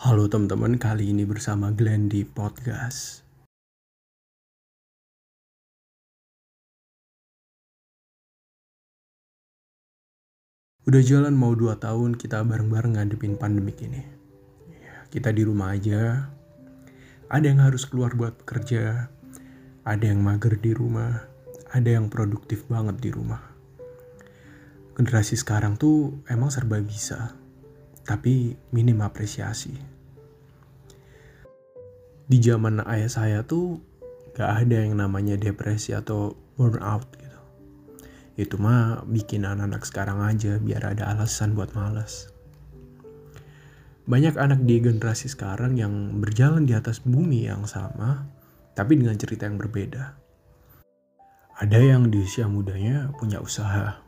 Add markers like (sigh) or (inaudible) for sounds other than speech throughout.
Halo teman-teman, kali ini bersama Glenn di podcast. Udah jalan mau 2 tahun kita bareng-bareng ngadepin pandemik ini. Ya, kita di rumah aja. Ada yang harus keluar buat kerja, ada yang mager di rumah, ada yang produktif banget di rumah. Generasi sekarang tuh emang serba bisa, tapi minim apresiasi. Di zaman ayah saya tuh gak ada yang namanya depresi atau burnout gitu. Itu mah bikin anak-anak sekarang aja biar ada alasan buat males. Banyak anak di generasi sekarang yang berjalan di atas bumi yang sama, tapi dengan cerita yang berbeda. Ada yang di usia mudanya punya usaha,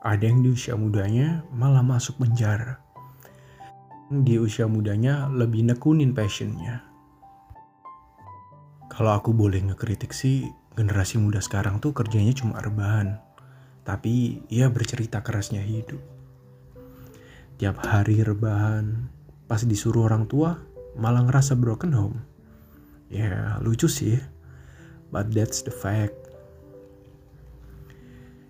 ada yang di usia mudanya malah masuk penjara. Di usia mudanya lebih nekunin passionnya. Kalau aku boleh ngekritik sih, generasi muda sekarang tuh kerjanya cuma rebahan tapi ia bercerita kerasnya hidup. Tiap hari rebahan, pas disuruh orang tua malah ngerasa broken home. Ya lucu sih, but that's the fact.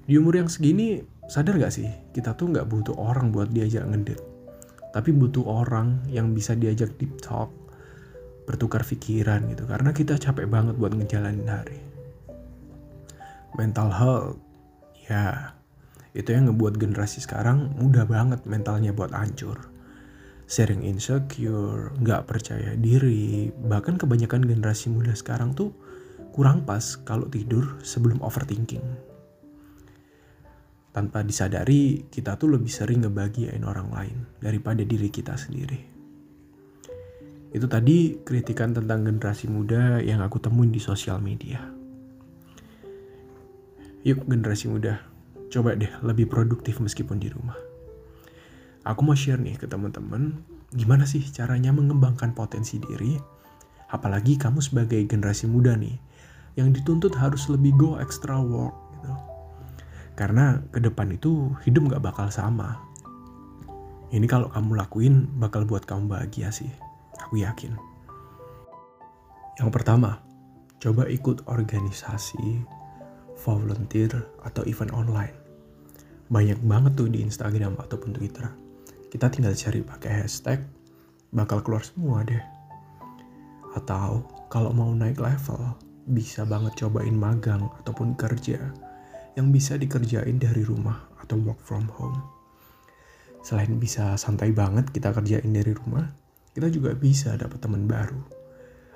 Di umur yang segini, sadar gak sih, kita tuh gak butuh orang buat diajak ngedit. Tapi butuh orang yang bisa diajak deep talk, bertukar pikiran gitu. Karena kita capek banget buat ngejalanin hari. Mental health Ya, itu yang ngebuat generasi sekarang mudah banget mentalnya buat hancur. Sering insecure, nggak percaya diri, bahkan kebanyakan generasi muda sekarang tuh kurang pas kalau tidur sebelum overthinking. Tanpa disadari, kita tuh lebih sering ngebagiain orang lain daripada diri kita sendiri. Itu tadi kritikan tentang generasi muda yang aku temuin di sosial media. Yuk generasi muda, coba deh lebih produktif meskipun di rumah. Aku mau share nih ke teman-teman, gimana sih caranya mengembangkan potensi diri, apalagi kamu sebagai generasi muda nih, yang dituntut harus lebih go extra work. Karena ke depan itu hidup gak bakal sama. Ini kalau kamu lakuin bakal buat kamu bahagia sih, aku yakin. Yang pertama, coba ikut organisasi volunteer, atau event online. Banyak banget tuh di Instagram ataupun Twitter. Kita tinggal cari pakai hashtag, bakal keluar semua deh. Atau kalau mau naik level, bisa banget cobain magang ataupun kerja yang bisa dikerjain dari rumah atau work from home. Selain bisa santai banget kita kerjain dari rumah, kita juga bisa dapat teman baru.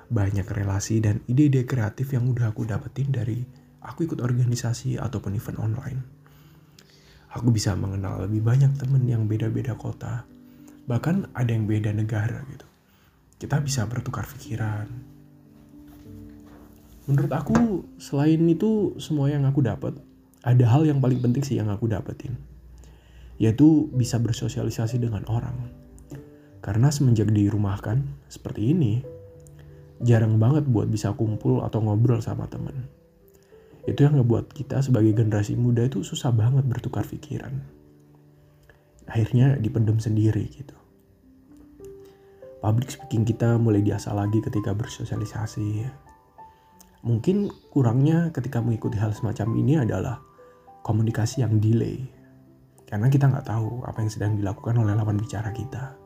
Banyak relasi dan ide-ide kreatif yang udah aku dapetin dari aku ikut organisasi ataupun event online. Aku bisa mengenal lebih banyak temen yang beda-beda kota. Bahkan ada yang beda negara gitu. Kita bisa bertukar pikiran. Menurut aku, selain itu semua yang aku dapat, ada hal yang paling penting sih yang aku dapetin. Yaitu bisa bersosialisasi dengan orang. Karena semenjak di rumah kan, seperti ini, jarang banget buat bisa kumpul atau ngobrol sama temen itu yang ngebuat kita sebagai generasi muda itu susah banget bertukar pikiran. Akhirnya dipendam sendiri gitu. Public speaking kita mulai diasah lagi ketika bersosialisasi. Mungkin kurangnya ketika mengikuti hal semacam ini adalah komunikasi yang delay. Karena kita nggak tahu apa yang sedang dilakukan oleh lawan bicara kita.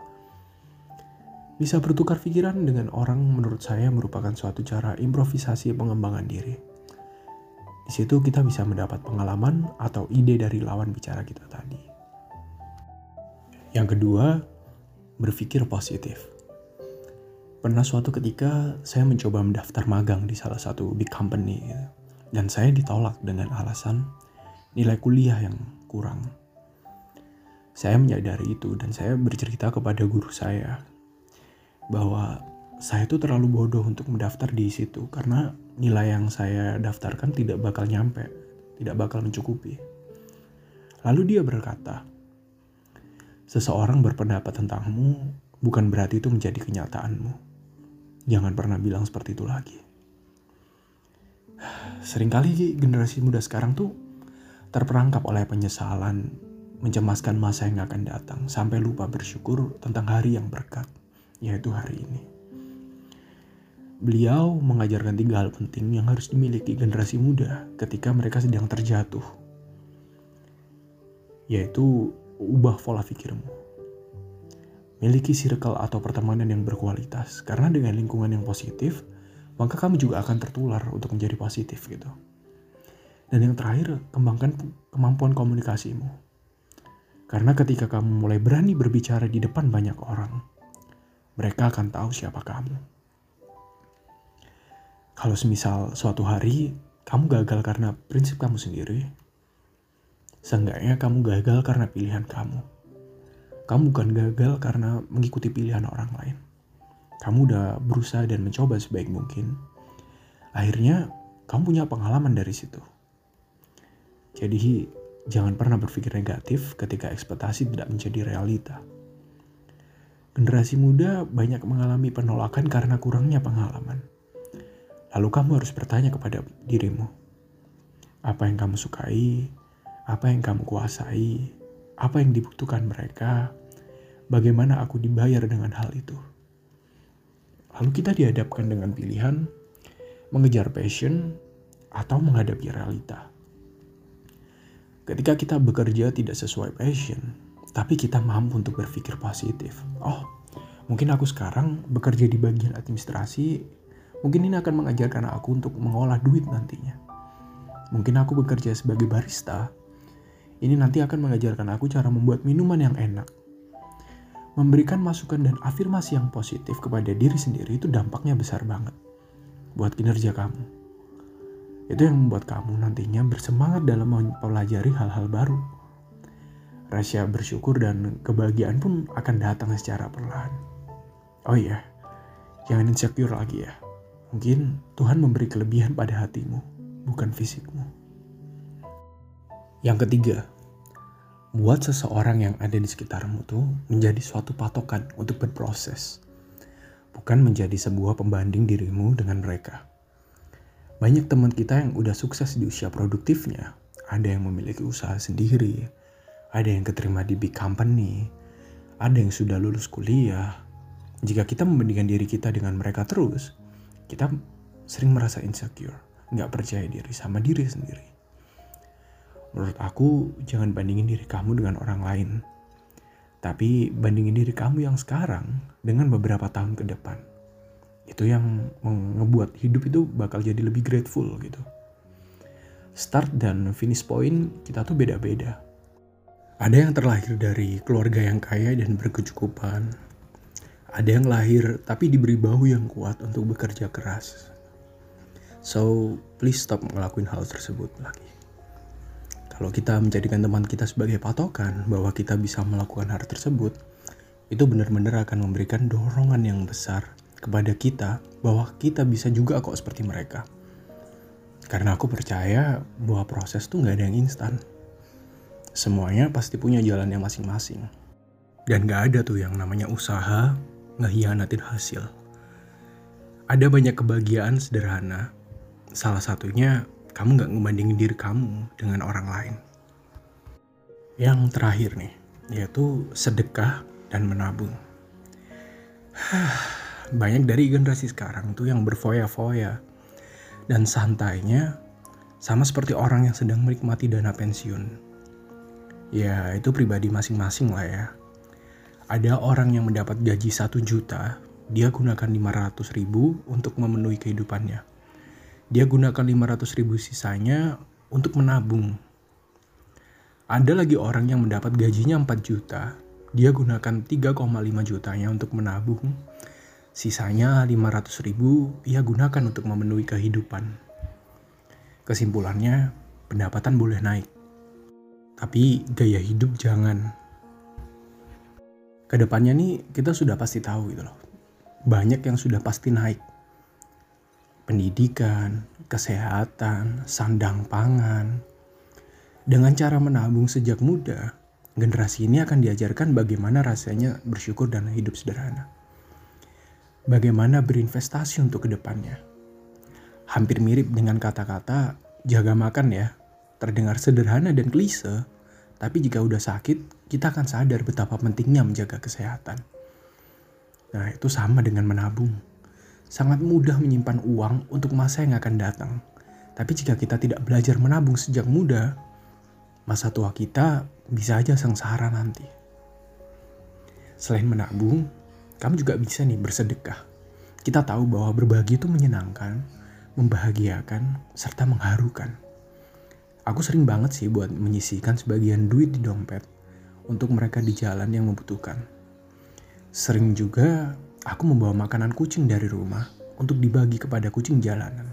Bisa bertukar pikiran dengan orang menurut saya merupakan suatu cara improvisasi pengembangan diri di situ kita bisa mendapat pengalaman atau ide dari lawan bicara kita tadi. Yang kedua, berpikir positif. Pernah suatu ketika saya mencoba mendaftar magang di salah satu big company dan saya ditolak dengan alasan nilai kuliah yang kurang. Saya menyadari itu dan saya bercerita kepada guru saya bahwa saya tuh terlalu bodoh untuk mendaftar di situ karena nilai yang saya daftarkan tidak bakal nyampe, tidak bakal mencukupi. Lalu dia berkata, seseorang berpendapat tentangmu bukan berarti itu menjadi kenyataanmu. Jangan pernah bilang seperti itu lagi. (sighs) Seringkali generasi muda sekarang tuh terperangkap oleh penyesalan, mencemaskan masa yang akan datang, sampai lupa bersyukur tentang hari yang berkat yaitu hari ini. Beliau mengajarkan tiga hal penting yang harus dimiliki generasi muda ketika mereka sedang terjatuh, yaitu ubah pola pikirmu. Miliki circle atau pertemanan yang berkualitas, karena dengan lingkungan yang positif, maka kamu juga akan tertular untuk menjadi positif gitu. Dan yang terakhir, kembangkan kemampuan komunikasimu karena ketika kamu mulai berani berbicara di depan banyak orang, mereka akan tahu siapa kamu. Kalau semisal suatu hari kamu gagal karena prinsip kamu sendiri, seenggaknya kamu gagal karena pilihan kamu. Kamu bukan gagal karena mengikuti pilihan orang lain. Kamu udah berusaha dan mencoba sebaik mungkin. Akhirnya, kamu punya pengalaman dari situ. Jadi, Jangan pernah berpikir negatif ketika ekspektasi tidak menjadi realita. Generasi muda banyak mengalami penolakan karena kurangnya pengalaman. Lalu kamu harus bertanya kepada dirimu, apa yang kamu sukai, apa yang kamu kuasai, apa yang dibutuhkan mereka, bagaimana aku dibayar dengan hal itu. Lalu kita dihadapkan dengan pilihan mengejar passion atau menghadapi realita. Ketika kita bekerja tidak sesuai passion, tapi kita mampu untuk berpikir positif. Oh, mungkin aku sekarang bekerja di bagian administrasi, mungkin ini akan mengajarkan aku untuk mengolah duit nantinya. Mungkin aku bekerja sebagai barista, ini nanti akan mengajarkan aku cara membuat minuman yang enak. Memberikan masukan dan afirmasi yang positif kepada diri sendiri itu dampaknya besar banget buat kinerja kamu. Itu yang membuat kamu nantinya bersemangat dalam mempelajari hal-hal baru. Rasa bersyukur dan kebahagiaan pun akan datang secara perlahan. Oh iya, jangan insecure lagi ya. Mungkin Tuhan memberi kelebihan pada hatimu, bukan fisikmu. Yang ketiga, buat seseorang yang ada di sekitarmu tuh menjadi suatu patokan untuk berproses, bukan menjadi sebuah pembanding dirimu dengan mereka. Banyak teman kita yang udah sukses di usia produktifnya. Ada yang memiliki usaha sendiri, ada yang keterima di big company, ada yang sudah lulus kuliah. Jika kita membandingkan diri kita dengan mereka terus, kita sering merasa insecure, nggak percaya diri sama diri sendiri. Menurut aku, jangan bandingin diri kamu dengan orang lain. Tapi bandingin diri kamu yang sekarang dengan beberapa tahun ke depan itu yang ngebuat hidup itu bakal jadi lebih grateful gitu. Start dan finish point kita tuh beda-beda. Ada yang terlahir dari keluarga yang kaya dan berkecukupan. Ada yang lahir tapi diberi bahu yang kuat untuk bekerja keras. So please stop ngelakuin hal tersebut lagi. Kalau kita menjadikan teman kita sebagai patokan bahwa kita bisa melakukan hal tersebut itu benar-benar akan memberikan dorongan yang besar kepada kita bahwa kita bisa juga kok seperti mereka. Karena aku percaya bahwa proses tuh gak ada yang instan. Semuanya pasti punya jalannya masing-masing. Dan gak ada tuh yang namanya usaha ngehianatin hasil. Ada banyak kebahagiaan sederhana. Salah satunya kamu gak ngebandingin diri kamu dengan orang lain. Yang terakhir nih, yaitu sedekah dan menabung. (sighs) banyak dari generasi sekarang tuh yang berfoya-foya dan santainya sama seperti orang yang sedang menikmati dana pensiun. Ya, itu pribadi masing-masing lah ya. Ada orang yang mendapat gaji satu juta, dia gunakan 500 ribu untuk memenuhi kehidupannya. Dia gunakan 500 ribu sisanya untuk menabung. Ada lagi orang yang mendapat gajinya 4 juta, dia gunakan 3,5 jutanya untuk menabung Sisanya 500 ribu ia gunakan untuk memenuhi kehidupan. Kesimpulannya, pendapatan boleh naik. Tapi gaya hidup jangan. Ke depannya nih kita sudah pasti tahu gitu loh. Banyak yang sudah pasti naik. Pendidikan, kesehatan, sandang pangan. Dengan cara menabung sejak muda, generasi ini akan diajarkan bagaimana rasanya bersyukur dan hidup sederhana bagaimana berinvestasi untuk ke depannya. Hampir mirip dengan kata-kata jaga makan ya, terdengar sederhana dan klise, tapi jika udah sakit, kita akan sadar betapa pentingnya menjaga kesehatan. Nah, itu sama dengan menabung. Sangat mudah menyimpan uang untuk masa yang akan datang. Tapi jika kita tidak belajar menabung sejak muda, masa tua kita bisa aja sengsara nanti. Selain menabung, kamu juga bisa nih bersedekah. Kita tahu bahwa berbagi itu menyenangkan, membahagiakan, serta mengharukan. Aku sering banget sih buat menyisihkan sebagian duit di dompet untuk mereka di jalan yang membutuhkan. Sering juga aku membawa makanan kucing dari rumah untuk dibagi kepada kucing jalanan.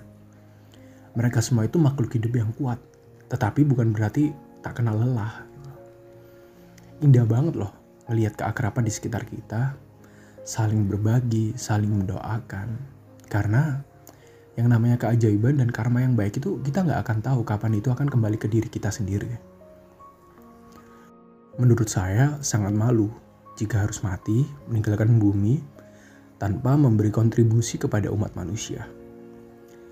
Mereka semua itu makhluk hidup yang kuat, tetapi bukan berarti tak kenal lelah. Indah banget loh melihat keakraban di sekitar kita, saling berbagi, saling mendoakan. Karena yang namanya keajaiban dan karma yang baik itu kita nggak akan tahu kapan itu akan kembali ke diri kita sendiri. Menurut saya sangat malu jika harus mati meninggalkan bumi tanpa memberi kontribusi kepada umat manusia.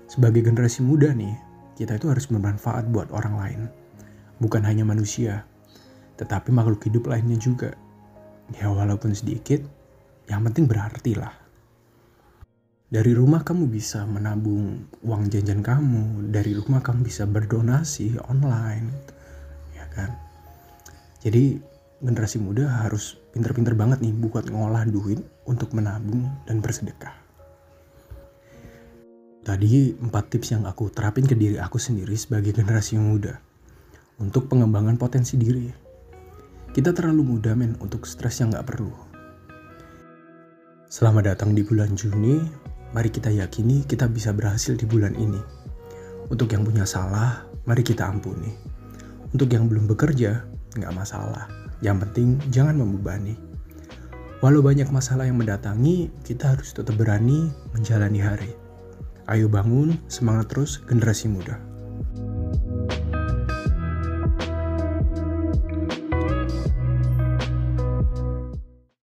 Sebagai generasi muda nih, kita itu harus bermanfaat buat orang lain. Bukan hanya manusia, tetapi makhluk hidup lainnya juga. Ya walaupun sedikit, yang penting berarti lah. Dari rumah kamu bisa menabung uang jajan kamu, dari rumah kamu bisa berdonasi online, ya kan? Jadi generasi muda harus pinter-pinter banget nih buat ngolah duit untuk menabung dan bersedekah. Tadi empat tips yang aku terapin ke diri aku sendiri sebagai generasi muda untuk pengembangan potensi diri. Kita terlalu muda men untuk stres yang gak perlu. Selamat datang di bulan Juni, mari kita yakini kita bisa berhasil di bulan ini. Untuk yang punya salah, mari kita ampuni. Untuk yang belum bekerja, nggak masalah. Yang penting jangan membebani. Walau banyak masalah yang mendatangi, kita harus tetap berani menjalani hari. Ayo bangun, semangat terus generasi muda.